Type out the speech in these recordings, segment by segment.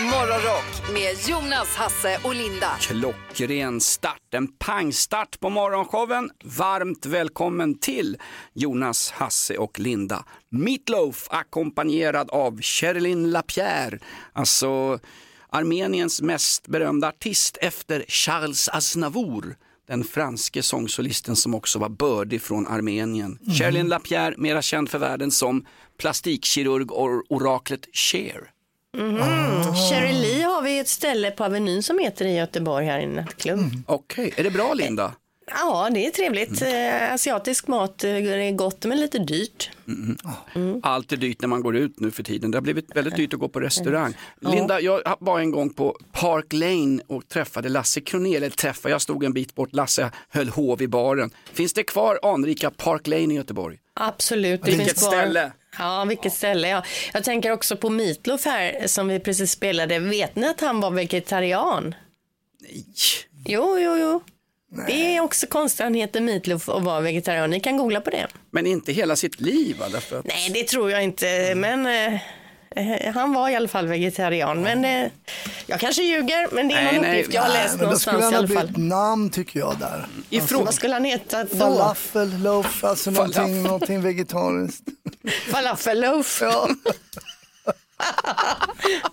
Morgonrock med Jonas, Hasse och Linda. Klockren start, en pangstart på morgonshowen. Varmt välkommen till Jonas, Hasse och Linda. Meatloaf ackompanjerad av Sherilyn Lapierre, alltså Armeniens mest berömda artist efter Charles Aznavour den franske sångsolisten som också var bördig från Armenien. Mm. Sherilyn Lapierre, mera känd för världen som plastikkirurg och oraklet Cher. Mm. Oh. Cherry Lee har vi ett ställe på Avenyn som heter i Göteborg här i en nattklubb. Mm. Okej, okay. är det bra Linda? Ja, det är trevligt. Mm. Eh, asiatisk mat eh, är gott men lite dyrt. Mm. Mm. Allt är dyrt när man går ut nu för tiden. Det har blivit väldigt dyrt att gå på restaurang. Linda, jag var en gång på Park Lane och träffade Lasse Kronér. Eller träffade, jag stod en bit bort, Lasse höll hov i baren. Finns det kvar anrika Park Lane i Göteborg? Absolut. Det Vilket finns kvar. ställe! Ja, vilket ställe. Ja. Jag tänker också på Meatloaf här som vi precis spelade. Vet ni att han var vegetarian? Nej. Jo, jo, jo. Nej. Det är också konstigt han heter Meatloaf och var vegetarian. Ni kan googla på det. Men inte hela sitt liv? Därför att... Nej, det tror jag inte. Men eh, eh, han var i alla fall vegetarian. Men eh, jag kanske ljuger, men det är nej, någon nej, uppgift jag har läst nej, någonstans i alla fall. Då skulle han ha bytt namn tycker jag där. Alltså, vad skulle han heta då? Falafel, loaf, alltså någonting, någonting vegetariskt. Falafel loaf. Ja.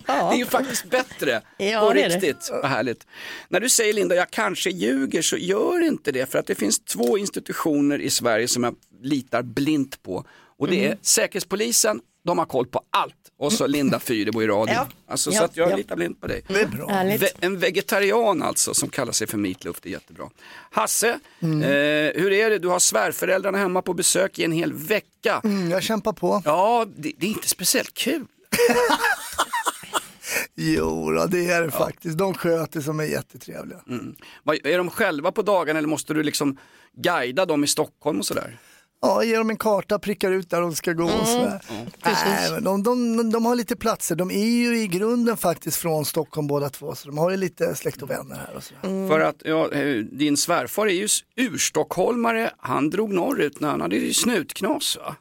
Det är ju faktiskt bättre. Ja, på riktigt. Vad härligt. När du säger Linda, jag kanske ljuger, så gör inte det. För att det finns två institutioner i Sverige som jag litar blint på. Och det mm. är Säkerhetspolisen, de har koll på allt. Och så Linda Fyrebo i radio. Ja. Alltså, ja, så att jag ja. litar blint på dig. Det är bra. Ve en vegetarian alltså som kallar sig för Meatloaf, det är jättebra. Hasse, mm. eh, hur är det? Du har svärföräldrarna hemma på besök i en hel vecka. Mm, jag kämpar på. Ja, det, det är inte speciellt kul. jo, då, det är det faktiskt. De sköter som är jättetrevliga. Mm. Är de själva på dagen eller måste du liksom guida dem i Stockholm och sådär? Ja, ge dem en karta, prickar ut där de ska gå och sådär. Mm. Nej, de, de, de, har lite platser. De är ju i grunden faktiskt från Stockholm båda två, så de har ju lite släkt och vänner här. Och så. Mm. För att ja, eh, din svärfar är ju urstockholmare, han drog norrut när han hade snutknas va?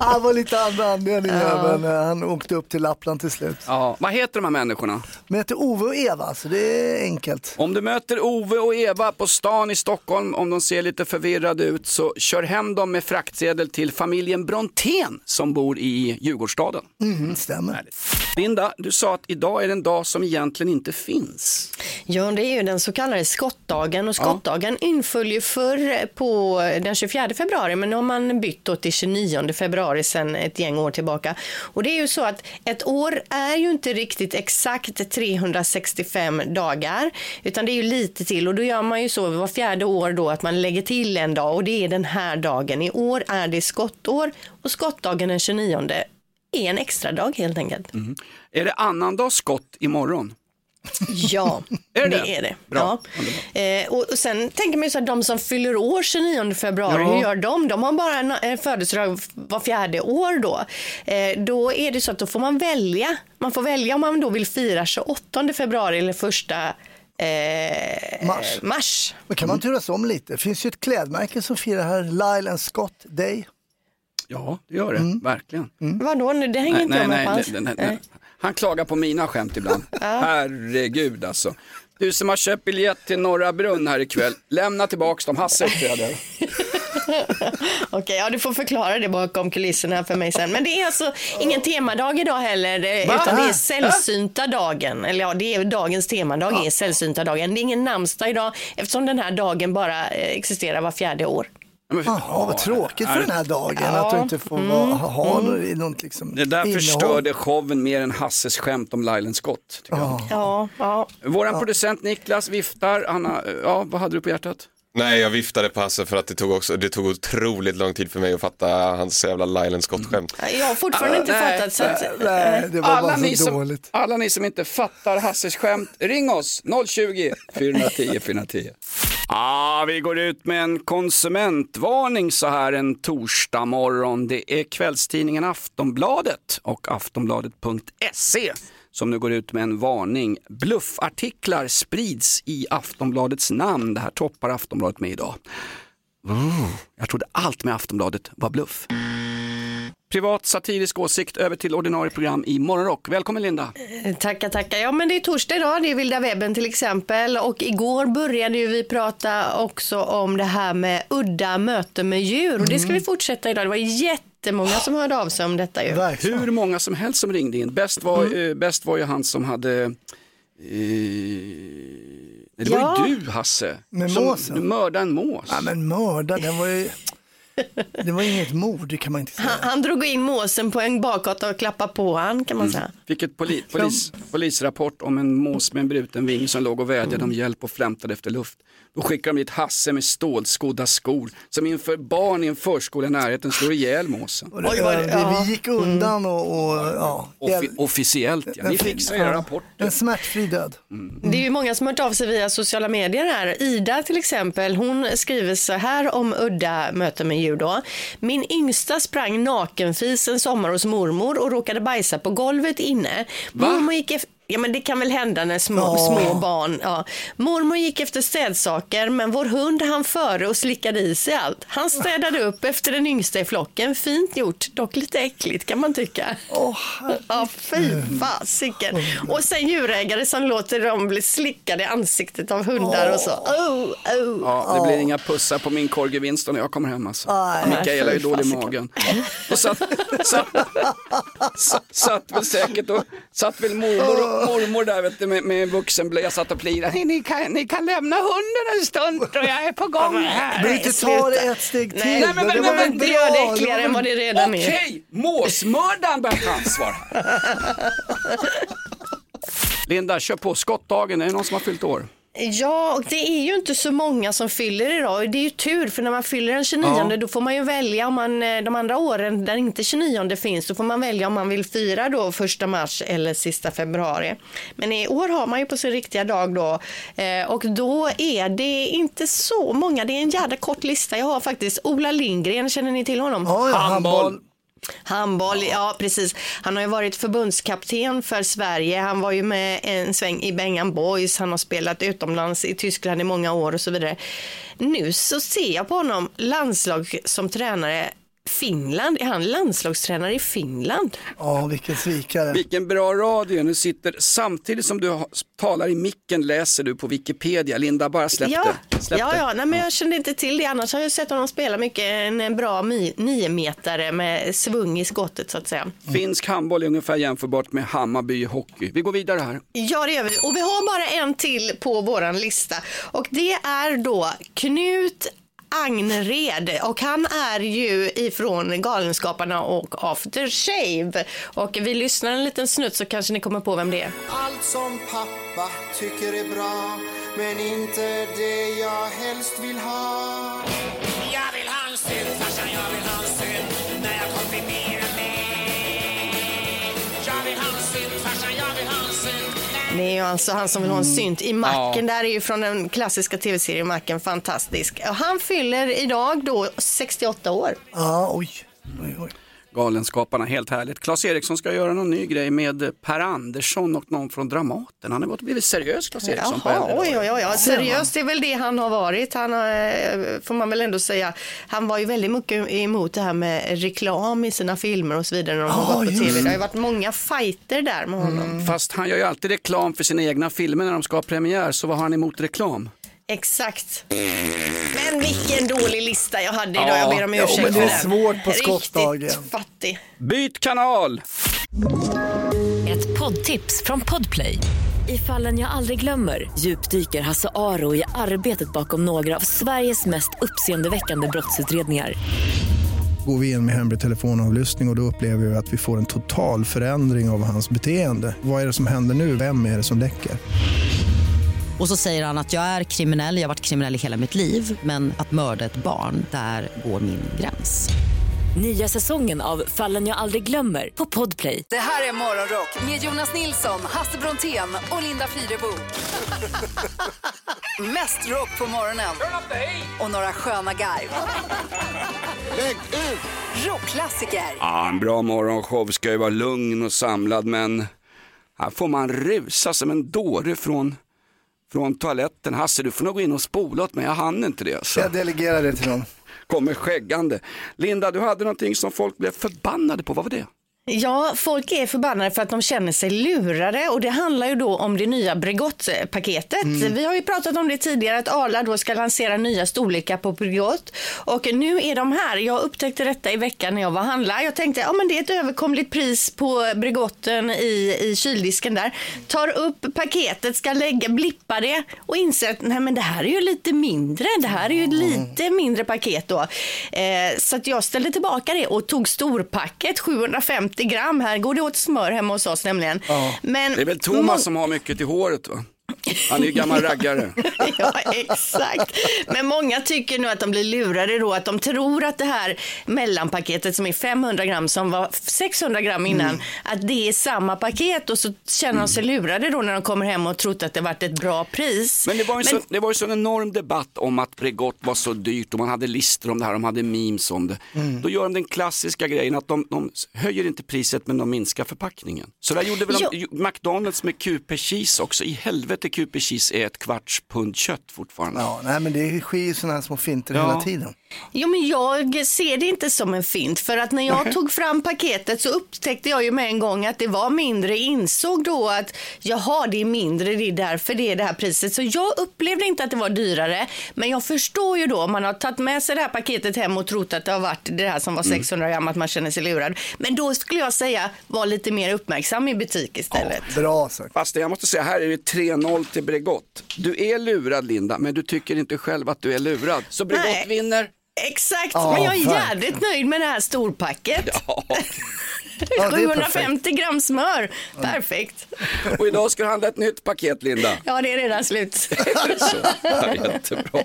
Han var lite andra anledningar ja. men eh, han åkte upp till Lappland till slut. Ja. Vad heter de här människorna? De heter Ove och Eva så det är enkelt. Om du möter Ove och Eva på stan i Stockholm, om de ser lite förvirrade ut så kör hem dem med fraktsedel till familjen Brontén som bor i Djurgårdsstaden. Mm, stämmer. Linda, du sa att idag är en dag som egentligen inte finns. Ja, det är ju den så kallade skottdagen och skottdagen ja. inföll ju förr på den 24 februari men nu har man bytt då till 29 februari sedan ett gäng år tillbaka. Och det är ju så att ett år är ju inte riktigt exakt 365 dagar utan det är ju lite till och då gör man ju så var fjärde år då att man lägger till en dag och det är den här dagen. I år är det skottår och skottdagen den 29 är en extra dag helt enkelt. Mm. Är det annandag skott imorgon? Ja, är det, det är det. Bra. Ja. Eh, och, sen tänker man ju så här, de som fyller år 29 februari, ja. hur gör de? De har bara en, en födelsedag var fjärde år då. Eh, då är det så att då får man välja. Man får välja om man då vill fira 28 februari eller första Eh, mars. mars. Men kan man turas om lite? Det finns ju ett klädmärke som firar här, Lyle and Scott Day. Ja, det gör det, mm. verkligen. Mm. Vadå, det hänger nej, inte jag med på alls. Nej, nej, han klagar på mina skämt ibland. Herregud alltså. Du som har köpt biljett till Norra Brunn här ikväll, lämna tillbaks dem, Hasse uppträder. Okej, okay, ja du får förklara det bakom kulisserna för mig sen. Men det är alltså ingen temadag idag heller, eh, Va? utan det är sällsynta dagen. Eller ja, det är dagens temadag ja. är sällsynta dagen. Det är ingen namnsdag idag eftersom den här dagen bara eh, existerar var fjärde år. Jaha, vad tråkigt för den här dagen ja. att du inte får mm. ha mm. något liksom Det där förstörde showen mer än Hasses skämt om Lylan Scott. Ja. Ja, ja. Våran ja. producent Niklas viftar, Anna, ja, vad hade du på hjärtat? Nej, jag viftade på Hasse för att det tog, också, det tog otroligt lång tid för mig att fatta hans jävla Lylan Scott-skämt. Jag har fortfarande inte nej, fattat. Så att, nej, det var alla, bara så ni dåligt. Som, alla ni som inte fattar Hasses skämt, ring oss 020 410 410. Ah, vi går ut med en konsumentvarning så här en torsdag morgon. Det är kvällstidningen Aftonbladet och aftonbladet.se som nu går ut med en varning. Bluffartiklar sprids i Aftonbladets namn. Det här toppar Aftonbladet med idag. Mm. jag trodde allt med Aftonbladet var bluff privat satirisk åsikt över till ordinarie program i Morgonrock. Välkommen Linda. Tackar, tackar. Ja, men det är torsdag idag, det är vilda webben till exempel. Och igår började ju vi prata också om det här med udda möten med djur. Och det ska vi fortsätta idag. Det var jättemånga som hörde av sig om detta ju. Verkligen. Hur många som helst som ringde in. Bäst var, eh, bäst var ju han som hade eh, det var Ja. ju du Hasse, Med som måsen. mördade en mås. Ja, men mörda, den var ju... Det var inget mord, kan man inte säga. Han, han drog in måsen på en bakgata och klappade på han kan man säga. Fick ett poli, polis, polisrapport om en mås med en bruten ving som låg och vädjade om hjälp och flämtade efter luft. Då skickar de dit Hasse med stålskodda skor som inför barn i en förskola i närheten slår ihjäl måsen. Oj, det- vi, ja. vi gick undan och, och ja. Offi, officiellt ja, ni fixar era rapporter. En smärtfri död. Det är ju många som har hört av sig via sociala medier här. Ida till exempel, hon skriver så här om udda möten med djur då. Min yngsta sprang nakenfis en sommar hos mormor och råkade bajsa på golvet inne. Mormor gick efter Ja men det kan väl hända när små, Ja. små barn. Ja. Mormor gick efter städsaker men vår hund han före och slickade i sig allt. Han städade upp efter den yngsta i flocken. Fint gjort, dock lite äckligt kan man tycka. ja fy fasiken. Och sen djurägare som låter dem bli slickade i ansiktet av hundar och så. Oh, oh. Ja, det blir inga pussar på min korg Winston när jag kommer hem alltså. Nej. Mikaela är dålig i magen. Och satt, satt, satt, satt väl säkert och satt väl mormor, mormor där vet du, med, med vuxenblöja satt och plirade. Ni, ni, kan, ni kan lämna hunden en stund och jag är på gång här. Men inte ta det ett steg till. Nej, Nej, men- det men- var men- men- Det gör det äckligare än vad det redan är. Okej, måsmördaren bär ta ansvar här. Linda, kör på. Skottdagen, är det någon som har fyllt år? Ja, och det är ju inte så många som fyller idag. Och Det är ju tur, för när man fyller den 29 då får man ju välja om man, eh, de andra åren där inte 29 finns, då får man välja om man vill fira då första mars eller sista februari. Men i år har man ju på sin riktiga dag då eh, och då är det inte så många, det är en jävla kort lista. Jag har faktiskt Ola Lindgren, känner ni till honom? Ja, ja, Handboll. Handboll. Ja precis. Han har ju varit förbundskapten för Sverige. Han var ju med en sväng i Bengan Boys. Han har spelat utomlands i Tyskland i många år och så vidare. Nu så ser jag på honom landslag som tränare Finland. Är han landslagstränare i Finland? Ja, vilken svikare. Vilken bra radio. Nu sitter, samtidigt som du talar i micken läser du på Wikipedia. Linda, bara släpp ja, det. Släpp ja, ja. Nej, men jag kände inte till det. Annars har jag sett honom spela mycket. En, bra niometare med svung i skottet så att säga. Finsk handboll är ungefär jämförbart med Hammarby hockey. Vi går vidare här. Ja, det gör vi. Och vi har bara en till på våran lista. Och det är då Knut Agnred och han är ju ifrån Galenskaparna och After Shave. Och vi lyssnar en liten snutt så kanske ni kommer på vem det är. Allt som pappa tycker är bra Men inte det jag helst vill ha Jag vill ha en synt, farsan, jag vill ha en synt Det är ju alltså han som vill ha en synt i Macken. Det här är ju från den klassiska tv-serien Macken, fantastisk. Och Han fyller idag då 68 år. Ja, oj. oj, oj. Galenskaparna, helt härligt. Claes Eriksson ska göra någon ny grej med Per Andersson och någon från Dramaten. Han har gått och blivit seriös, Claes Eriksson. på Jaha, äldre oj, dagar. oj, oj. Seriöst är väl det han har varit. Han har, eh, får man väl ändå säga. Han var ju väldigt mycket emot det här med reklam i sina filmer och så vidare när de har Ja, gått på just tv. Det har ju varit många fighter där med honom. Fast han gör ju alltid reklam för sina egna filmer när de ska ha premiär, så vad har han emot reklam? Exakt. Men vilken dålig lista jag hade idag. Jag ber om ursäkt men det är för den. svårt på skottdagen. Riktigt fattig. Byt kanal! Ett poddtips från Podplay. I fallen jag aldrig glömmer djupdyker Hasse Aro i arbetet bakom några av Sveriges mest uppseendeväckande brottsutredningar. Går vi in med hemlig telefonavlyssning och, och då upplever vi att vi får en total förändring av hans beteende. Vad är det som händer nu? Vem är det som läcker? Och så säger han att jag är kriminell, jag har varit kriminell i hela mitt liv men att mörda ett barn, där går min gräns. Nya säsongen av Fallen jag aldrig glömmer på Podplay. Det här är Morgonrock med Jonas Nilsson, Hasse Brontén och Linda Fyrebo. Mest rock på morgonen och några sköna garv. Rockklassiker. Ja, en bra morgonshow ska ju vara lugn och samlad, men här får man rusa som en dåre från, från toaletten. Hasse, du får nog gå in och spola åt mig, jag hann inte det. Så. Jag delegerar det till någon. kommer skäggande. Linda, du hade någonting som folk blev förbannade på, vad var det? Ja, folk är förbannade för att de känner sig lurade och det handlar ju då om det nya Bregott-paketet. Vi har ju pratat om det tidigare att Arla då ska lansera nya storlekar på Bregott och nu är de här. Jag upptäckte detta i veckan när jag var och handlade. Jag tänkte, ja men det är ett överkomligt pris på Bregotten i, i kyldisken där. Tar upp paketet, ska lägga, blippa det och inser att nej men det här är ju lite mindre. Det här är ju lite mindre paket då. Eh, så att jag ställde tillbaka det och tog storpacket 750 gram. Här går det åt smör hemma hos oss nämligen. Men Det är väl Thomas som har mycket till håret va? Han är ju gammal raggare. ja, exakt. Men många tycker nu att de blir lurade då, att de tror att det här mellanpaketet som är 500 gram som var 600 gram innan, att det är samma paket och så känner de sig lurade då när de kommer hem och trott att det varit ett bra pris. Men det var ju Men- så, det var ju så en enorm debatt om att Bregott var så dyrt och man hade listor om det här, de hade memes om det. Då gör de den klassiska grejen att de, de höjer inte priset men de minskar förpackningen. Så där gjorde väl de, McDonalds med QP cheese också. I helvete QP cheese är ett kvarts pund kött fortfarande. Ja, nej men det sker ju sådana här små finter Ja. hela tiden. Jo, men jag ser det inte som en fint för att när jag tog fram paketet så upptäckte jag ju med en gång att det var mindre. Insåg då att jaha, det är mindre, det är därför det är det här priset. Så jag upplevde inte att det var dyrare. Men jag förstår ju då om man har tagit med sig det här paketet hem och trott att det har varit det här som var 600 gram, att man känner sig lurad. Men då skulle jag säga var lite mer uppmärksam i butik istället. Bra sagt. Fast jag måste säga, här är det 3-0 till Bregott. Du är lurad Linda, men du tycker inte själv att du är lurad. Så Bregott Nej. vinner. Exakt, Ja, men jag är verkligen. jävligt nöjd med det här storpacket. Ja. Ja, det är 750 gram smör, perfekt. Och idag ska du handla ett nytt paket Linda. Ja, det är redan slut. Så, ja, jättebra.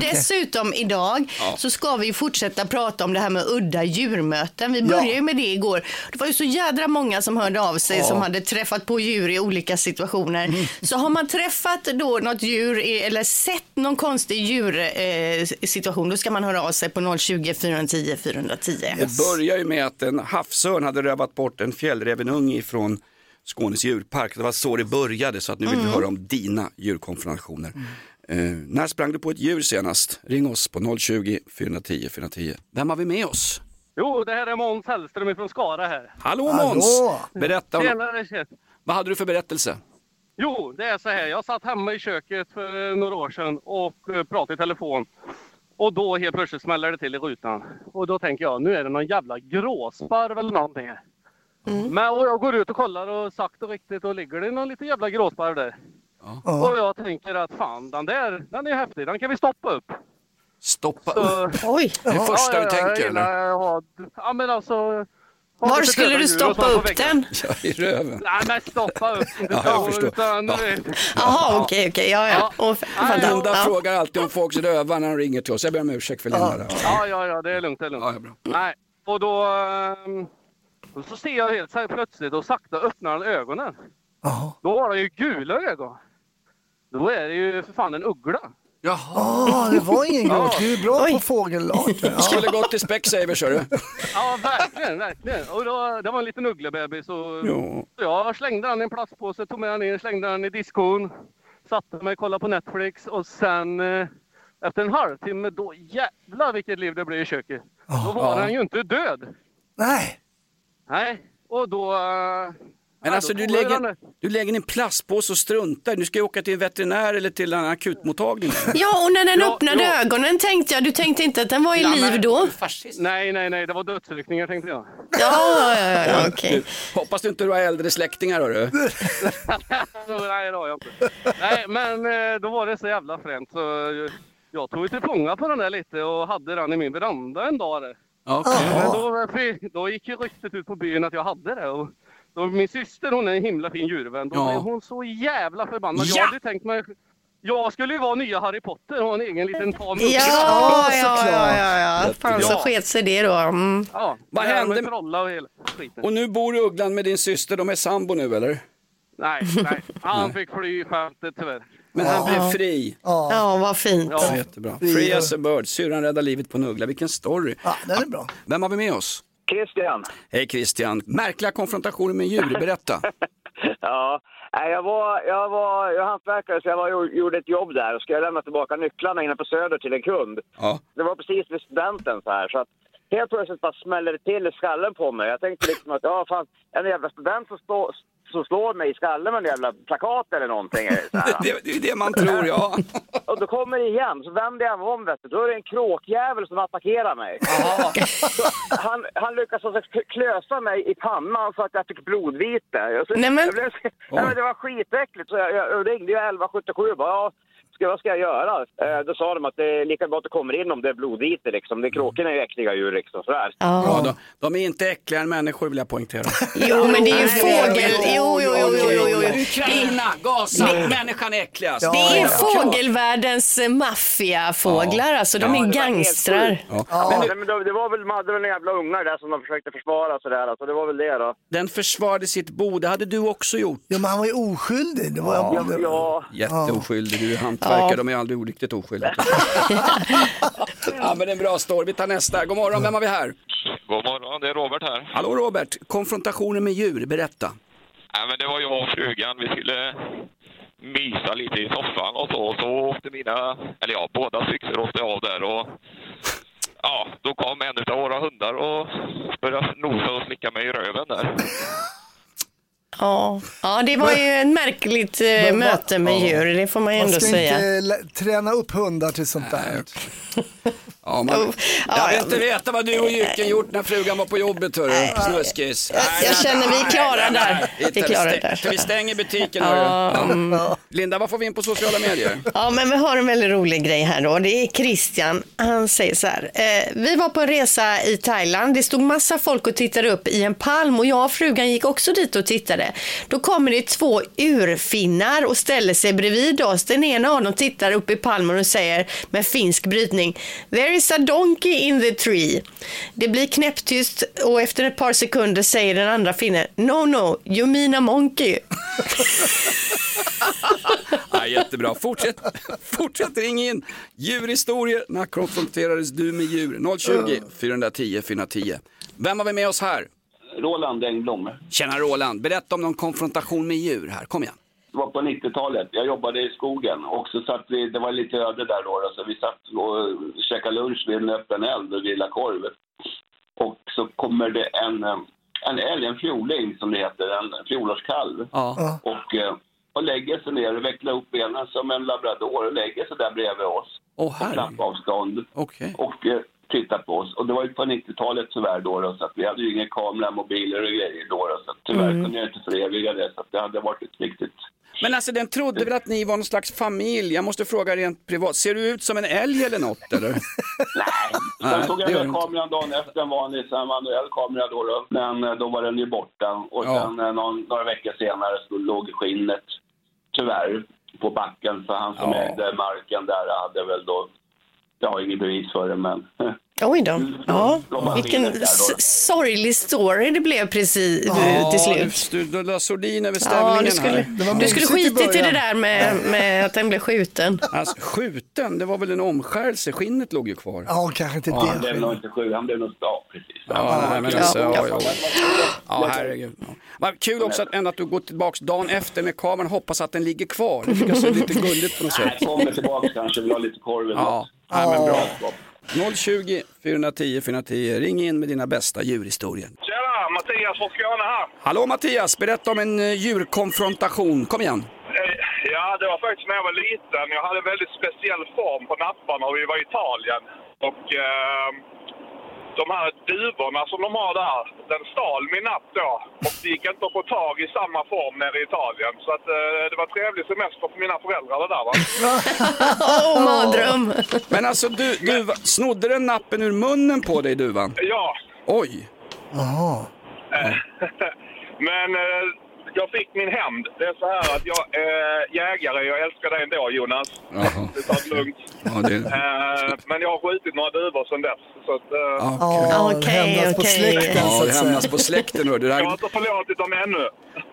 Dessutom idag så ska vi fortsätta prata om det här med udda djurmöten. Vi började Ja. ju med det igår. Det var ju så jädra många som hörde av sig som hade träffat på djur i olika situationer. Så har man träffat då något djur eller sett någon konstig djursituation eh, då ska man höra av sig på 020 410 410. Det börjar ju med att en havsörn hade rövat bort en fjällrävenung ifrån Skånes djurpark. Det var så det började, så att nu vill vi höra om dina djurkonfrontationer. Eh, när sprang du på ett djur senast? Ring oss på 020 410 410. Vem har vi med oss? Jo, det här är Måns Hellström från Skara här. Hallå Hallå! Måns! Berätta, om, Tjenare, tjena. vad hade du för berättelse? Jo, det är så här. Jag satt hemma i köket för några år sedan och eh, pratade i telefon. Och då helt plötsligt smäller det till i rutan. Och då tänker jag, nu är det någon jävla gråsparv eller någonting. här. Men och jag går ut och kollar och sakta och riktigt och ligger det någon liten jävla gråsparv där. Ja. Och jag tänker att fan, den där, den är häftig. Den kan vi stoppa upp. Stoppa Så, upp. Oj, Det är första Ja, du ja, tänker jag gillar eller? att ha- Ja men alltså. var skulle du stoppa upp den? Ja, i röven. Nej men stoppa upp, Ja, jag förstår. utan Ja. Jaha, okej, okej, ja, ja. Ja. Fattar. Linda Ja. frågar alltid om folks rövar när de ringer till oss. Jag ber om ursäkt för Linda. där. Ja, ja, ja, det är lugnt, det är lugnt. Ja, ja, bra. Nej, och då, ehm, och så ser jag helt så här plötsligt och sakta öppnar han ögonen. Jaha. Då har han ju gula ögon. Då är det ju för fan en uggla. Jaha. Ja, det var ingen gråt. Du är bra Oj. på fågelarter. Ja. Skulle gått till Specsavers hörru. Ja, verkligen, verkligen. Och då, det var en liten ugglebebis och så jag slängde den i en plastpåse, tog med den in, slängde den i diskon, satte mig och kollade på Netflix och sen eh, efter en halvtimme, då jävlar vilket liv det blev i köket. Då var den ju inte död. Nej, Nej, och då... eh, Men alltså du lägger, du lägger in en plastpåse och struntar. Du ska ju åka till en veterinär eller till en akutmottagning. Ja, och när den Ja, öppnade ja. ögonen tänkte jag, du tänkte inte att den var i Ja, liv men- då? Nej, nej, nej, det var dödsryckningar tänkte jag. Ja, ja, ja, ja okej. Hoppas du inte du har äldre släktingar hörru. nej, det har jag inte. Nej, men eh, då var det så jävla fränt så jag tog ju till fånga på den där lite och hade den i min veranda en dag. Där. Okej. Men då, då gick ju ryktet ut på byn att jag hade det. Och då, min syster hon är en himla fin djurvän. Då Ja. blev hon så jävla förbannad. Ja! Jag hade tänkt mig... Jag skulle ju vara nya Harry Potter och ha en egen liten tam. Ja, Ja, ja, såklart. ja, ja, ja. Fan så Ja. sket sig det då. Mm. Ja, Vad hände- och hela skiten. Och nu bor Ugglan med din syster, de är sambo nu eller? Nej, nej. Han fick fly skämtet tyvärr. Men han blev fri. ja. Ja, vad fint. Ja. Jättebra. Free as a bird, syrran räddar livet på en uggla. Vilken story. ja, den är bra. Vem har vi med oss? Christian. Hej Christian. Märkliga konfrontationer med djur, berätta. Ja, jag var, jag var, jag hantverkare så jag var, gjorde ett jobb där och skulle lämna tillbaka nycklarna inne på Söder till en kund. Ja. Det var precis vid studenten så här så att helt plötsligt bara smäller det till i skallen på mig. Jag tänkte liksom att ja fan, en jävla student som, stå, som slår mig i skallen med en jävla plakat eller någonting. Så. Det, det är det man tror, ja. Och då kommer det igen, så vänder jag mig om vet du. Då är det en kråkjävel som attackerar mig. Så han, han lyckas alltså klösa mig i pannan så att jag fick blodvite. Jag, Nej, men- jag blev, nej, men det var skitäckligt så jag, jag ringde ju 1177 och bara ja, ska, vad ska jag göra? Eh, då sa de att det är lika bra att du kommer in om det är blodvite liksom. Det, kråkorna är ju äckliga djur liksom sådär. Ja, de, de är inte äckligare än människor vill jag poängtera. Jo, men det är ju fågel... Jo, jo, jo, jo, jo, jo. Ukraina, Gaza, människan är äckligast. Det är fågelvärldens maffiafåglar, alltså de Ja, är det gangstrar. Ja, men det, det var väl de hade väl några jävla ungar där som de försökte försvara sådär. Alltså, det var väl det då. Den försvarade sitt bo, det hade du också gjort. Ja, men han var ju oskyldig. Det var, Ja. det- Ja. Jätteoskyldig, du är hantverkare, Ja. de är aldrig oriktigt oskyldiga. ja, men det är en bra story. Vi tar nästa. God morgon, vem har vi här? God morgon, det är Robert här. Hallå Robert, konfrontationer med djur, berätta. Nej, men det var jag och frugan. Vi skulle mysa lite i soffan och så. Och så åkte mina, eller ja, båda byxor åkte av där och ja, då kom en av våra hundar och började nosa och slicka mig i röven där. Ja. ja, det var ju ett märkligt eh, möte med djur, det får man ju Man ändå ska säga. inte lä- träna upp hundar till sånt där. Ja, man, Oh, jag ja, vill ja, inte veta vad du och Jycken gjort när frugan var på jobbet, hörru. Snuskis. Jag nej, känner vi är klara där. Vi är Inte, klara stäng- där. Vi stänger butiken, hörru. mm. Linda, vad får vi in på sociala medier? Ja, men vi har en väldigt rolig grej här då. Det är Christian. Han säger så här. Eh, vi var på en resa i Thailand. Det stod massa folk och tittade upp i en palm och jag och frugan gick också dit och tittade. Då kommer det två urfinnar och ställer sig bredvid oss. Den ena av dem tittar upp i palmen och säger med finsk brytning. There is a donkey in the tree. Det blir knäpptyst och efter ett par sekunder säger den andra finnen. No, no, you mean a monkey. Ja, jättebra. Fortsätt, fortsätt ring in. Djurhistorier. När konfronterades du med djur? 020 410 410. Vem har vi med oss här? Roland Engblom. Tjena Roland, berätta om någon konfrontation med djur här. Kom igen. Det var på 90-talet. Jag jobbade i skogen och så satt vi, det var lite öde där då, då, så vi satt och käkade lunch vid en öppen eld och grillade korv. Och så kommer det en, eh, en älg, en fjoling som det heter, en fjolårskalv. Ja. Och, eh, och lägger sig ner och vecklar upp benen som en labrador och lägger sig där bredvid oss. Åh, på klappavstånd. Okej. Och tittar på oss. Och det var ju på 90-talet tyvärr då, då så att vi hade ju ingen kamera, mobiler och grejer då, då så att tyvärr Mm. kunde jag inte föreviga det. Så att det hade varit ett viktigt Men alltså den trodde väl att ni var någon slags familj? Jag måste fråga rent privat, ser du ut som en älg eller något eller? Sen tog jag med kameran dagen efter, en vanlig här manuell kamera då, då. Men eh, då var den ju borta. Och Ja. sen eh, någon, några veckor senare så låg skinnet, tyvärr, på backen. För han som Ja. ägde marken där hade väl då, jag har inget bevis för det men Oj då. Ja, de vilken sorglig story det blev precis Ja, till slut. Du, du la sordin över stämningen Ja, du skulle, här. du skulle skitit i det där med, med att den blev skjuten. Alltså, skjuten, det var väl en omskärelse, skinnet låg ju kvar. Ja, kanske inte ja, han blev nog inte sjuk, han blev nog, ja precis. Ja, nej, men Ja. alltså, ja, Ja. ja. ja herregud. Ja. Kul också att, ändå att du går tillbaks dagen efter med kameran hoppas att den ligger kvar. Det tycker jag ser lite gulligt på något sätt. Nej, kommer tillbaka kanske, vill ha lite korv eller Ja, något. Nej, men bra. 020 410 410, ring in med dina bästa djurhistorier. Tjena, Mattias från Skåne här. Hallå Mattias, berätta om en eh, djurkonfrontation. Kom igen. Eh, Ja, det var faktiskt när jag var liten. Jag hade en väldigt speciell form på napparna och vi var i Italien. Och eh, de här duvorna som de har där, den stal min napp då. Och det gick inte att få tag i samma form nere i Italien. Så att, eh, det var trevlig semester för mina föräldrar det där va. Åh, mardröm. Men alltså, du, du snodde den nappen ur munnen på dig duvan? Ja, Oj. Jaha. Men eh, jag fick min hämnd. Det är så här att jag är jägare. Jag älskar dig ändå Jonas. Jaha. Du tar det lugnt. Ja, det... Eh, men jag har skjutit några duvor sedan dess. Så att, eh, Ja, Okej, hämnas på släkten Ja, så det att säga. hämnas på släkten. Det jag har inte förlåtit dem ännu.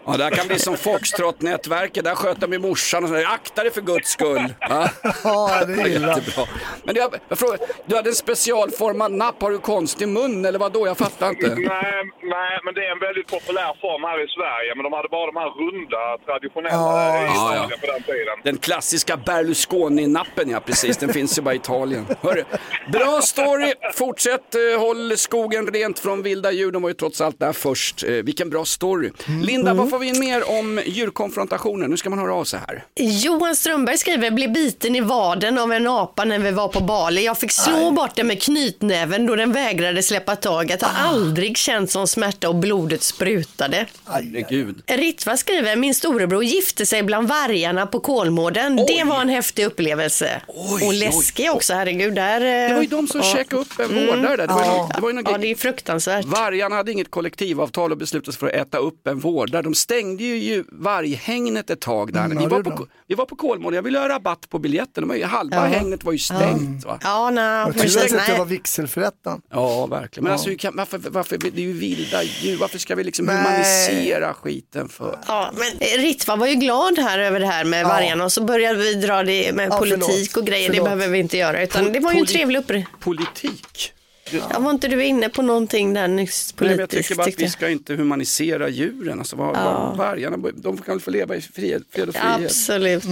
Ja, det här kan bli som Foxtrot-nätverket. Där sköt de i morsan och så där, akta dig för guds skull. Ja. Ja, det är illa. Jättebra. Men jag, jag frågar, du hade en specialformad napp. Har du konstig mun eller vad då? Jag fattar inte. Nej, nej, men det är en väldigt populär form här i Sverige. Men de hade bara de här runda, traditionella Ja, i ja, Italien på den tiden. Den klassiska Berlusconi-nappen, ja precis. Den finns ju bara i Italien. Hörru, bra story. Fortsätt eh, håll skogen rent från vilda djur. De var ju trots allt där först. Eh, vilken bra story. Linda, vad får vi in mer om djurkonfrontationer? Nu ska man höra av sig här. Johan Strömberg skriver, blev biten i vaden av en apa när vi var på Bali. Jag fick slå bort den med knytnäven då den vägrade släppa taget. Har aldrig känt sån smärta och blodet sprutade. Herregud. Ritva skriver, min storebror gifte sig bland vargarna på Kolmården. Det var en häftig upplevelse. och läskig också, herregud. Där, Det var ju de som käkade upp en vårdare där. Det var ju någon- det var ju någon ja, det är fruktansvärt. Vargarna hade inget kollektivavtal och beslutade sig för att äta upp en vårdare. De stängde ju ju varghägnet ett tag där. Mm, vi, ja, var på, vi var på Kolmården, jag ville ha rabatt på biljetten. De var ju, halva Ja. hägnet var ju stängt. Va? Ja, nej, Vad precis. att det var vigselförrättaren. Ja, verkligen. Men Ja. alltså, kan, varför, varför, det är ju vilda djur. Varför ska vi liksom Nej. humanisera skiten för? Ja, men eh, Ritva var ju glad här över det här med Ja. vargarna och så började vi dra det med Ja, politik förlåt. och grejer. Förlåt. Det behöver vi inte göra. Utan det var ju en trevlig upplevelse. Politik? Ja, var inte du inne på någonting där nyss Nej, men jag politiskt? tycker bara att vi ska inte humanisera djuren. Alltså, vad, Ja. vargarna, de kan väl få leva i fred, fred och frihet. Absolut.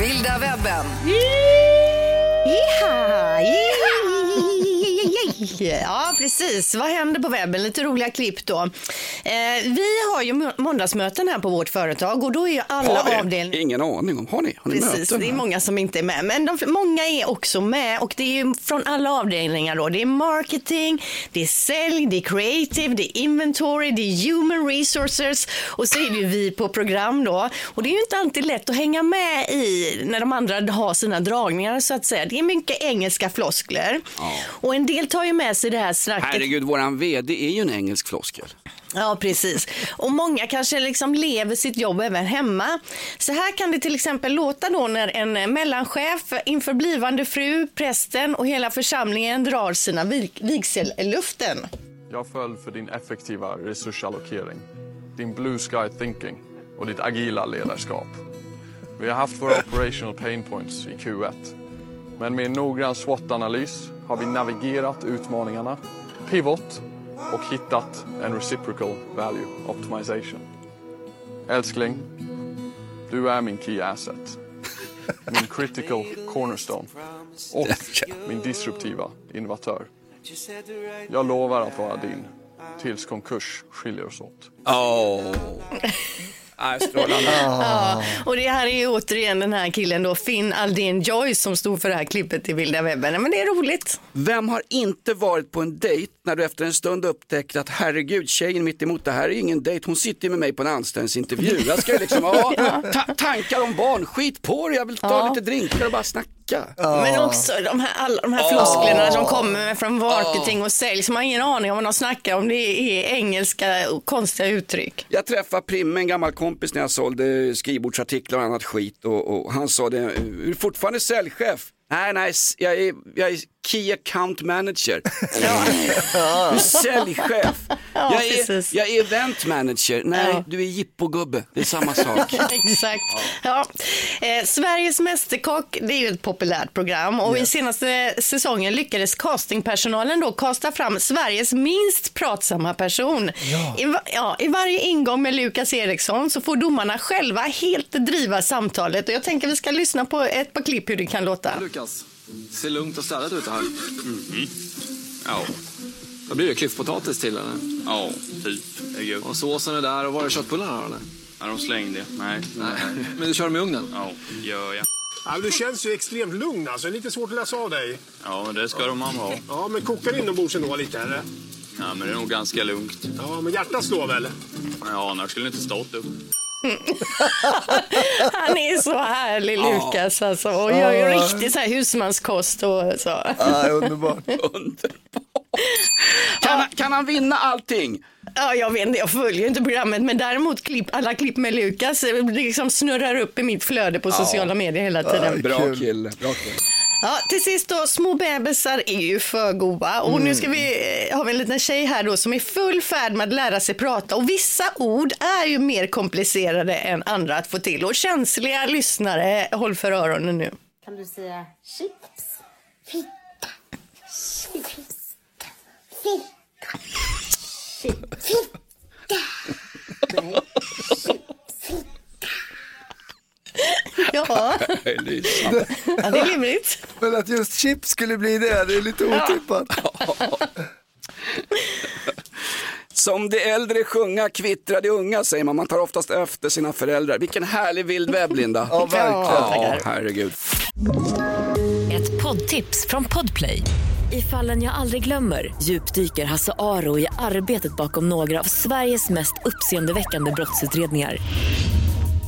Vilda webben. Jiha, Ja, precis. Vad händer på webben? Lite roliga klipp då. Eh, vi har ju må- måndagsmöten här på vårt företag och då är ju alla Har avdelningar Ingen aning om. Har ni, har ni Precis, möten? det är många som inte är med. Men de, många är också med och det är ju från alla avdelningar då. Det är marketing, det är sälj, det är creative, det är inventory, det är human resources och så är det ju vi på program då. Och det är ju inte alltid lätt att hänga med i när de andra har sina dragningar så att säga. Det är mycket engelska floskler. Och en del tar ju med sig det här snacket. Herregud, våran vd är ju en engelsk floskel. Ja, precis. Och många kanske liksom lever sitt jobb även hemma. Så här kan det till exempel låta då när en mellanchef inför blivande fru, prästen och hela församlingen drar sina vig- vigsel i luften. Jag föll för din effektiva resursallokering, din blue sky thinking och ditt agila ledarskap. Vi har haft våra operational pain points i Q1. Men med en noggrann SWOT-analys har vi navigerat utmaningarna, pivot och hittat en reciprocal value optimization. Älskling, du är min key asset. Min critical cornerstone och min disruptiva innovatör. Jag lovar att vara din tills konkurs skiljer oss åt. Oh. Nej, strålande. Ja, och det här är ju återigen den här killen då, Finn Aldén Joyce som stod för det här klippet i vilda webben. Men det är roligt. Vem har inte varit på en dejt när du efter en stund upptäckte att herregud, tjejen mitt emot det här är ingen dejt, hon sitter ju med mig på en anställningsintervju. Jag ska ju liksom ha ta- tankar om barn, skit på det, jag vill ta Ja. lite drinkar och bara snacka. Men också de här, alla de här Ja. flosklerna som kommer från marketing och sälj som har ingen aning om vad de snackar om. Det är engelska och konstiga uttryck. Jag träffade Primme, en gammal kompis när jag sålde skrivbordsartiklar och annat skit och, och han sa det, är du fortfarande säljchef? Nej, nej, jag är, jag är Key Account Manager. Du är säljchef. Ja, jag, är, jag är event manager. Nej, Ja. du är jippogubbe. Det är samma sak. Exakt. Ja. Eh, Sveriges Mästerkock, det är ju ett populärt program och i senaste säsongen lyckades castingpersonalen då kasta fram Sveriges minst pratsamma person. I, ja, I varje ingång med Lukas Eriksson så får domarna själva helt driva samtalet och jag tänker vi ska lyssna på ett par klipp hur det kan låta. Lukas, ser lugnt och städat ut det här. Ja. Vad blir det? Klyftpotatis till eller? Ja, typ. Det är gott. Och såsen är där och var är köttbullarna då eller? Ja, de slängde. Nej. Nej. Men du kör dem i ugnen? Ja, gör jag. Ja, du känns ju extremt lugn alltså. Det är lite svårt att läsa av dig. Ja, det ska de ha. Ja, men kokar inombords ändå lite eller? Ja, men det är nog ganska lugnt. Ja, men hjärtat slår väl? Ja, annars skulle det inte stått upp. Han är så härlig Ja. Lukas alltså och gör ju Ja. riktigt så här husmanskost och så. Ja, underbart. Kan, han, kan han vinna allting? Ja, jag vet inte, jag följer inte programmet, men däremot klipp, alla klipp med Lukas eh, liksom snurrar upp i mitt flöde på Ja. sociala medier hela tiden. Bra kille. Bra kille. Ja, till sist då, små bebisar är ju för goa och nu ska vi, eh, har vi en liten tjej här då som är full färd med att lära sig prata och vissa ord är ju mer komplicerade än andra att få till och känsliga lyssnare, håll för öronen nu. Kan du säga chips? Fitta. Chips. Fitta. Fitta. Nej. är lysande. Ja, det är rimligt. Men att just chips skulle bli det, det är lite otippat. Som de äldre sjunga kvittrar de unga säger man. Man tar oftast efter sina föräldrar. Vilken härlig vild webb Linda. Ja, verkligen. Ja, herregud. Ett poddtips från Podplay. I fallen jag aldrig glömmer djupdyker Hasse Aro i arbetet bakom några av Sveriges mest uppseendeväckande brottsutredningar.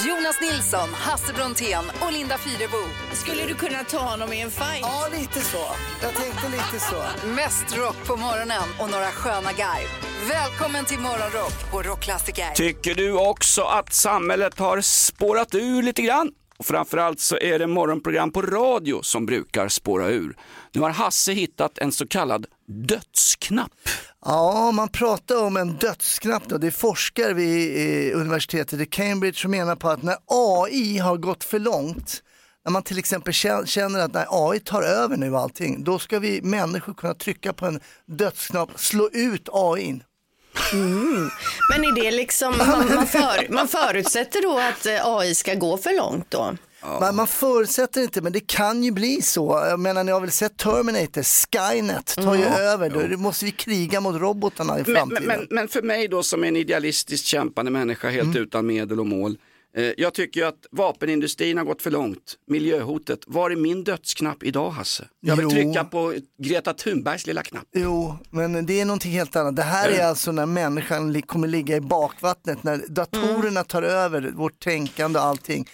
Jonas Nilsson, Hasse Brontén och Linda Fyrebo. Skulle du kunna ta honom i en fight? Ja, lite så. Jag tänkte lite så. Mest rock på morgonen och några sköna garv. Välkommen till Morgonrock på Rockklassiker. Tycker du också att samhället har spårat ur lite grann? Och framförallt så är det morgonprogram på radio som brukar spåra ur. Nu har Hasse hittat en så kallad dödsknapp. Ja, man pratar om en dödsknapp då. Det är forskare vid eh, universitetet i Cambridge som menar på att när AI har gått för långt, när man till exempel känner att när AI tar över nu allting, då ska vi människor kunna trycka på en dödsknapp, slå ut AI. Mm. Men är det liksom, man, man, för, man förutsätter då att eh, AI ska gå för långt då? Man, man förutsätter inte, men det kan ju bli så. Jag menar, ni har väl sett Terminator, Skynet tar ju Mm. över. Då måste vi kriga mot robotarna i Men, framtiden. men, men, men för mig då som en idealistiskt kämpande människa helt Mm. utan medel och mål. Eh, jag tycker att vapenindustrin har gått för långt. Miljöhotet. Var är min dödsknapp idag Hasse? Jag vill Jo. trycka på Greta Thunbergs lilla knapp. Jo, men det är någonting helt annat. Det här är alltså när människan kommer ligga i bakvattnet, när datorerna tar över vårt tänkande och allting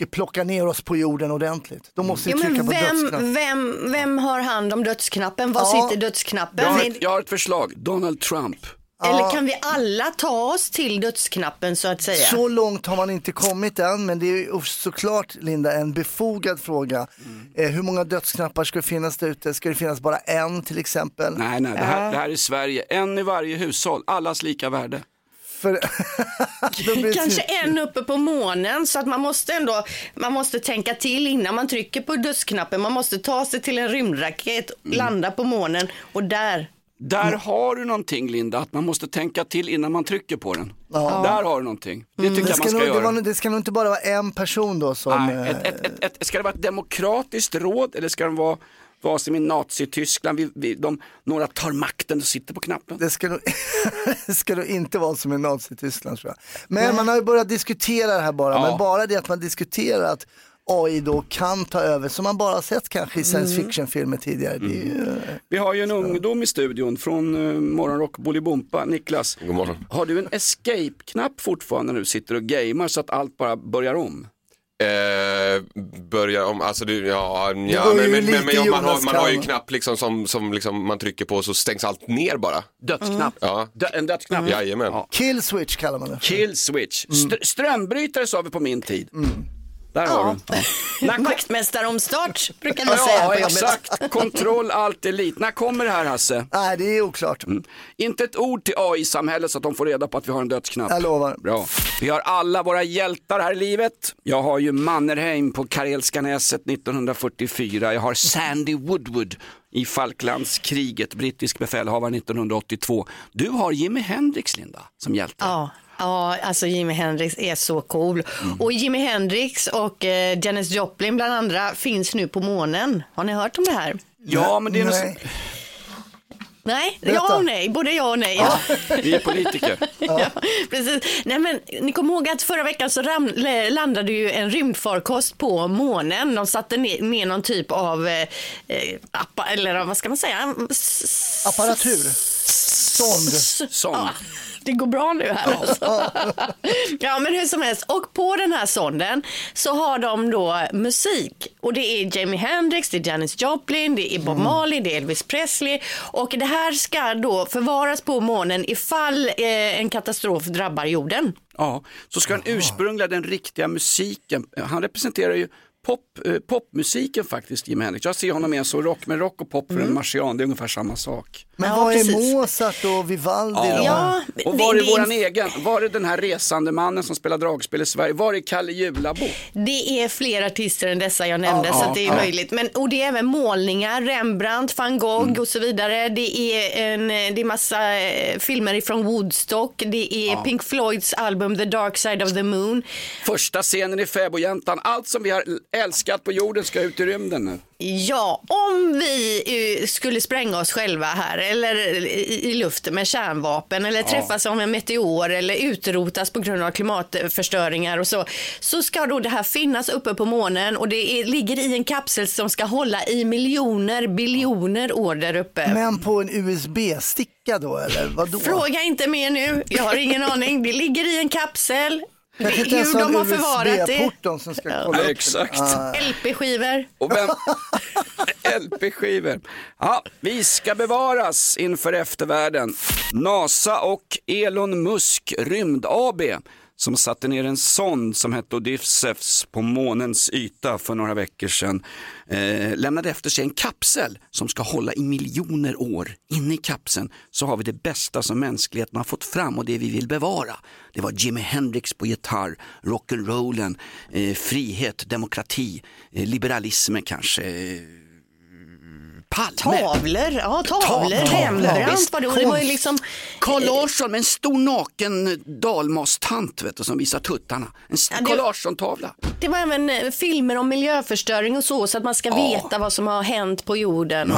och plockar ner oss på jorden ordentligt. Då måste vi trycka men på dödsknapp. vem, vem, vem har hand om dödsknappen? Var Ja. sitter dödsknappen? Jag har, ett, jag har ett förslag. Donald Trump. Eller kan vi alla ta oss till dödsknappen så att säga? Så långt har man inte kommit än, men det är ju såklart Linda en befogad fråga. Eh, hur många dödsknappar ska det finnas där ute? Ska det finnas bara en till exempel? Nej, nej, det här, det här är Sverige. En i varje hushåll. Allas lika värde. För... Kanske en uppe på månen så att man måste ändå man måste tänka till innan man trycker på dödsknappen. Man måste ta sig till en rymdraket, Mm. landa på månen och där. Där har du någonting Linda, att man måste tänka till innan man trycker på den. Ja. Där har du någonting. Det tycker det, jag ska man ska nog, det, göra. var, det ska nog inte bara vara en person då som... Nej, eh, ett, ett, ett, ska det vara ett demokratiskt råd eller ska det vara vad som i Nazityskland, vi, vi, de, några tar makten och sitter på knappen? Det ska nog, det ska nog inte vara som i Nazityskland tror jag. Men man har ju börjat diskutera det här bara, Ja. men bara det att man diskuterar att AI då kan ta över, som man bara sett kanske i science Mm. fiction-filmer tidigare. Det är ju, Vi har ju en ungdom i studion från uh, Morgonrock Bolibompa, Niklas. God morgon. Har du en escape-knapp fortfarande när du sitter och gamer så att allt bara börjar om? Eh, börja om, alltså det, ja, ja men, men, men, men ja, man, har, man har ju en knapp liksom som, som liksom man trycker på så stängs allt ner bara. Dödsknapp? Ja. Dö, en dödsknapp? Jajamän. Kill switch kallar man det. Kill switch. Str- strömbrytare sa vi på min tid. Där har du. Ja. Vaktmästaromstart brukar vi säga Ja, på jobbet. exakt. Kontroll allt elit. När kommer det här Hasse? Nej, det är oklart. Mm. Inte ett ord till AI-samhället så att de får reda på att vi har en dödsknapp. Jag lovar. Bra. Vi har alla våra hjältar här i livet. Jag har ju Mannerheim på Karelska näset 1944. Jag har Sandy Woodward i Falklandskriget, brittisk befälhavare 1982. Du har Jimi Hendrix, Linda, som hjälte. Ja. Ja, alltså Jimi Hendrix är så cool. Mm. Och Jimi Hendrix och eh, Janis Joplin bland andra finns nu på månen. Har ni hört om det här? Ja, men det är något Nej. Nej, Berätta. ja och nej, både ja och nej. Ja. Vi är politiker. Ja, precis. Nej, men, ni kommer ihåg att förra veckan så ram, landade ju en rymdfarkost på månen. De satte ner, ner någon typ av eh, eh, appa, eller vad ska man säga? S- Apparatur. Sond. Sån. Ja, det går bra nu här alltså. Ja men hur som helst, och på den här sonden så har de då musik. Och det är Jimi Hendrix, det är Janis Joplin, det är Bob Marley, det är Elvis Presley. Och det här ska då förvaras på månen ifall eh, en katastrof drabbar jorden. Ja, så ska den ursprungliga, den riktiga musiken, han representerar ju pop, eh, popmusiken faktiskt, Jimi Hendrix. Jag ser honom mer som rock, men rock och pop för en marsian, det är ungefär samma sak. Men Ja, vad är precis. Mozart och Vivaldi då? Ja, och var det är våran en- egen, var är den här resande mannen som spelar dragspel i Sverige, var är Kalle Julabo? Det är fler artister än dessa jag nämnde Ja, så ja, att det är ja. möjligt. Men, och det är även målningar, Rembrandt, van Gogh Mm. och så vidare. Det är en det är massa eh, filmer från Woodstock. Det är Ja. Pink Floyds album The Dark Side of the Moon. Första scenen i Fäbodjäntan, allt som vi har älskat på jorden ska ut i rymden nu. Ja, om vi eh, skulle spränga oss själva här eller i, luften med kärnvapen eller Ja. träffas av en meteor eller utrotas på grund av klimatförstöringar och så, så ska då det här finnas uppe på månen och det är, ligger i en kapsel som ska hålla i miljoner, biljoner år där uppe. Men på en USB-sticka då eller vadå? Fråga inte mer nu, jag har ingen aning. Det ligger i en kapsel. Kanske inte ens hur de har förvarat det. De som ska kolla upp den. exakt. Ah. LP-skivor. Och vem... LP-skivor. Ja, vi ska bevaras inför eftervärlden. NASA och Elon Musk Rymd AB som satte ner en sond som hette Odysseus på månens yta för några veckor sedan eh, lämnade efter sig en kapsel som ska hålla i miljoner år. Inne i kapseln så har vi det bästa som mänskligheten har fått fram och det vi vill bevara. Det var Jimi Hendrix på gitarr, rock'n'rollen, eh, frihet, demokrati, eh, liberalismen kanske. Eh, Eh, Palme. Tavlor, ja tavlor, Rembrandt var det. Och det var ju liksom Carl Larsson med en stor naken dalmastant vet du, som visar tuttarna. En Ja, det- Carl Larsson-tavla. Det var även eh, filmer om miljöförstöring och så, så att man ska veta vad som har hänt på jorden.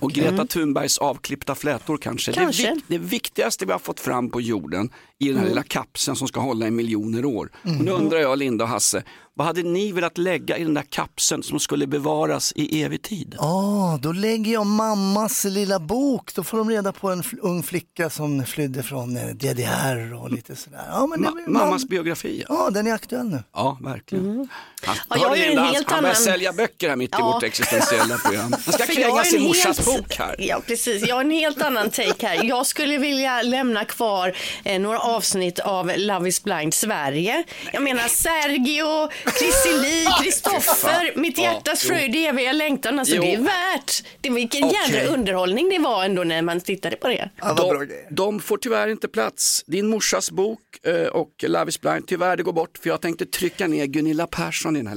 Och Greta Thunbergs avklippta flätor kanske. Mm. Kanske. Det, vik- det viktigaste vi har fått fram på jorden i den här Mm. lilla kapseln som ska hålla i miljoner år. Och nu Mm. undrar jag, Linda och Hasse, vad hade ni velat lägga i den där kapseln som skulle bevaras i evig tid? Ja, då lägger jag mammas lilla bok. Då får de reda på en fl- ung flicka som flydde från eh, DDR och lite sådär. Ja, men det, Ma- mammas biografi. Ja. Ja, den är aktuell nu. Ja, verkligen. Han, Mm. Ja, hör jag har en helt han börjar annan- sälja böcker här mitt i Ja. vårt existentiella program. Han ska kränga sin en morsas helt- bok här. Ja, precis. Jag har en helt annan take här. Jag skulle vilja lämna kvar eh, några avsnitt av Love is blind Sverige. Jag menar Sergio, Chrissie Kristoffer, Mitt hjärtas Ja, fröjd i eviga längtan. Alltså, Jo. det är värt. Det var vilken Okej. jädra underhållning det var ändå när man tittade på det. de, de får tyvärr inte plats. Din morsas bok eh, och Love is blind, tyvärr det går bort för jag tänkte trycka ner Gunilla Persson i den här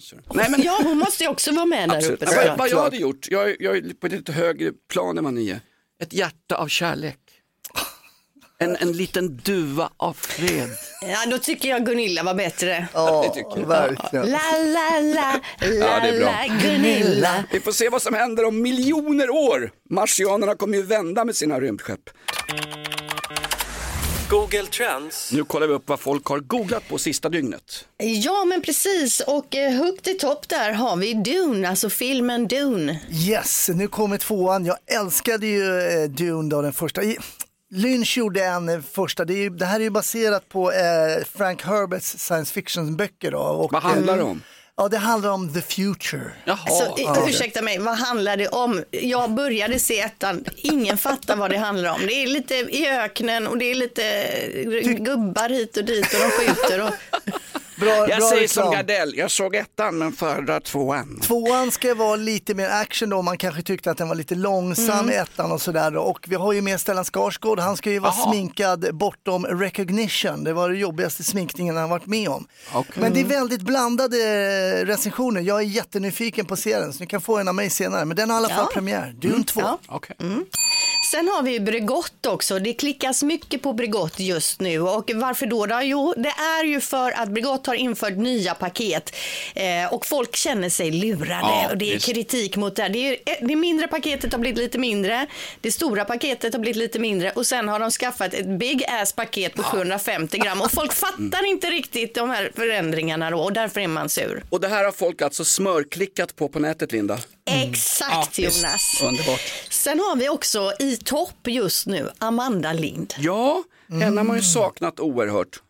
så. Nej, men, Ja, hon måste ju också vara med där absolut. uppe. Ja, vad, vad jag hade gjort, jag, jag är på ett lite högre plan än vad ni är. Ett hjärta av kärlek. En, en liten duva av fred. Ja, då tycker jag Gunilla var bättre. Ja, det verkligen. La, la, la, la, det är bra. la, Gunilla. Vi får se vad som händer om miljoner år. Marsianerna kommer ju vända med sina rymdskepp. Google Trends. Nu kollar vi upp vad folk har googlat på sista dygnet. Ja, men precis. Och eh, högt i topp där har vi Dune, alltså filmen Dune. Yes, nu kommer tvåan. Jag älskade ju eh, Dune då, den första. Lynch gjorde en eh, första, det, är, det här är ju baserat på eh, Frank Herberts science fiction-böcker. Då, och, Vad handlar det eh, om? Ja, det handlar om the future. Alltså, i- ursäkta mig, vad handlar det om? Jag började se ettan, ingen fattar vad det handlar om. Det är lite i öknen och det är lite eh, gubbar hit och dit och de skjuter. Och... Bra, Jag bra säger reklam. som Gardell, jag såg ettan men föredrar tvåan. Tvåan ska vara lite mer action då, man kanske tyckte att den var lite långsam Mm. ettan och sådär. då. Och vi har ju med Stellan Skarsgård, han ska ju vara Aha. sminkad bortom recognition. Det var den jobbigaste sminkningen han varit med om. Okej. Men det är väldigt blandade eh, recensioner. Jag är jättenyfiken på serien så ni kan få en av mig senare. Men den har i alla fall Ja. premiär, Dune 2. Ja. Okay. Mm. Sen har vi ju Bregott också. Det klickas mycket på Bregott just nu. Och varför då? då? Jo, det är ju för att Bregott har infört nya paket eh, och folk känner sig lurade. Ja, och det är visst. kritik mot det. här. Det, är, det mindre paketet har blivit lite mindre. Det stora paketet har blivit lite mindre och sen har de skaffat ett big ass paket på 750 gram och folk fattar inte riktigt de här förändringarna då och därför är man sur. Och det här har folk alltså smörklickat på på nätet Linda. Exakt Ja. Jonas. Underbart. Sen har vi också i topp just nu Amanda Lind. Ja, henne har man ju saknat oerhört.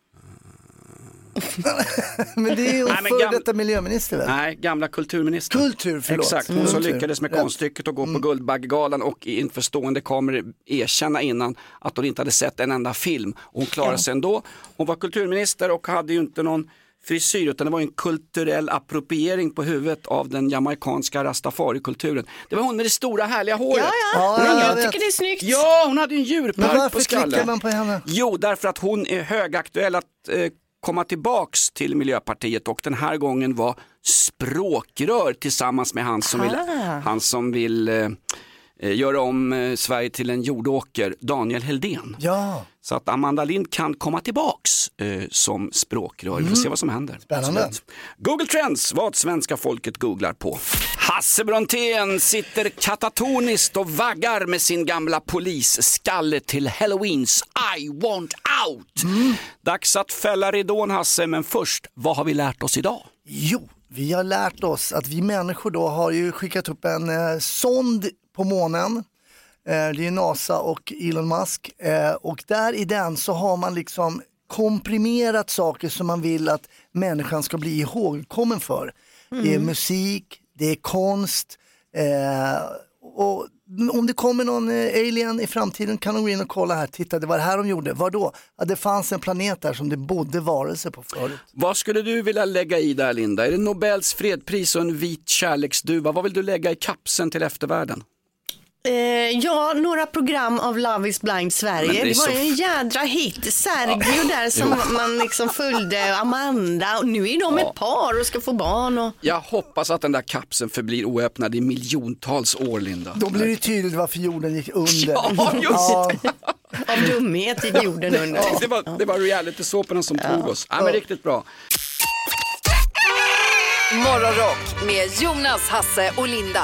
Men det är ju Nej, men före detta miljöminister väl? Nej, gamla kulturminister. Kultur, förlåt. Exakt, hon Mm. som lyckades med Ja. konststycket att gå på Guldbaggegalan och inför stående kameror erkänna innan att hon inte hade sett en enda film. Hon klarade Ja. sig ändå. Hon var kulturminister och hade ju inte någon frisyr utan det var en kulturell appropriering på huvudet av den jamaicanska rastafarikulturen. Det var hon med det stora härliga håret. Ja, ja. Hon Men hade- jag tycker det är snyggt. Ja, hon hade en djurpark Men varför på skallen. klickar man på henne? Jo, därför att hon är högaktuell att eh, komma tillbaks till Miljöpartiet och den här gången var språkrör tillsammans med han som vill, Ah. han som vill eh, göra om eh, Sverige till en jordåker, Daniel Heldén. Ja. Så att Amanda Lind kan komma tillbaks eh, som språkrör. Vi får se vad som händer. Mm. Spännande. Google Trends, vad svenska folket googlar på. Hasse Brontén sitter katatoniskt och vaggar med sin gamla polisskalle till Halloweens I want out. Mm. Dags att fälla ridån Hasse, men först, vad har vi lärt oss idag? Jo, vi har lärt oss att vi människor då har ju skickat upp en eh, sond på månen. Eh, det är NASA och Elon Musk eh, och där i den så har man liksom komprimerat saker som man vill att människan ska bli ihågkommen för. Det är musik, det är konst eh, och om det kommer någon alien i framtiden kan de gå in och kolla här, titta det var det här de gjorde, vad då? Ja, det fanns en planet där som det bodde varelser på förut. Vad skulle du vilja lägga i där Linda? Är det Nobels fredpris och en vit kärleksduva? Vad vill du lägga i kapseln till eftervärlden? Eh, ja, några program av Love is blind Sverige. det Det, var så- en jädra hit. Sergio där som man liksom följde, Amanda och nu är de ett par och ska få barn. Och... Jag hoppas att den där kapseln förblir oöppnad i miljontals år Linda. Då blir det tydligt varför jorden gick under. Ja, just det. Av dumhet gick jorden under. Det var, det var reality-såporna som tog oss. Ja, men riktigt bra. Morgonrock med Jonas, Hasse och Linda.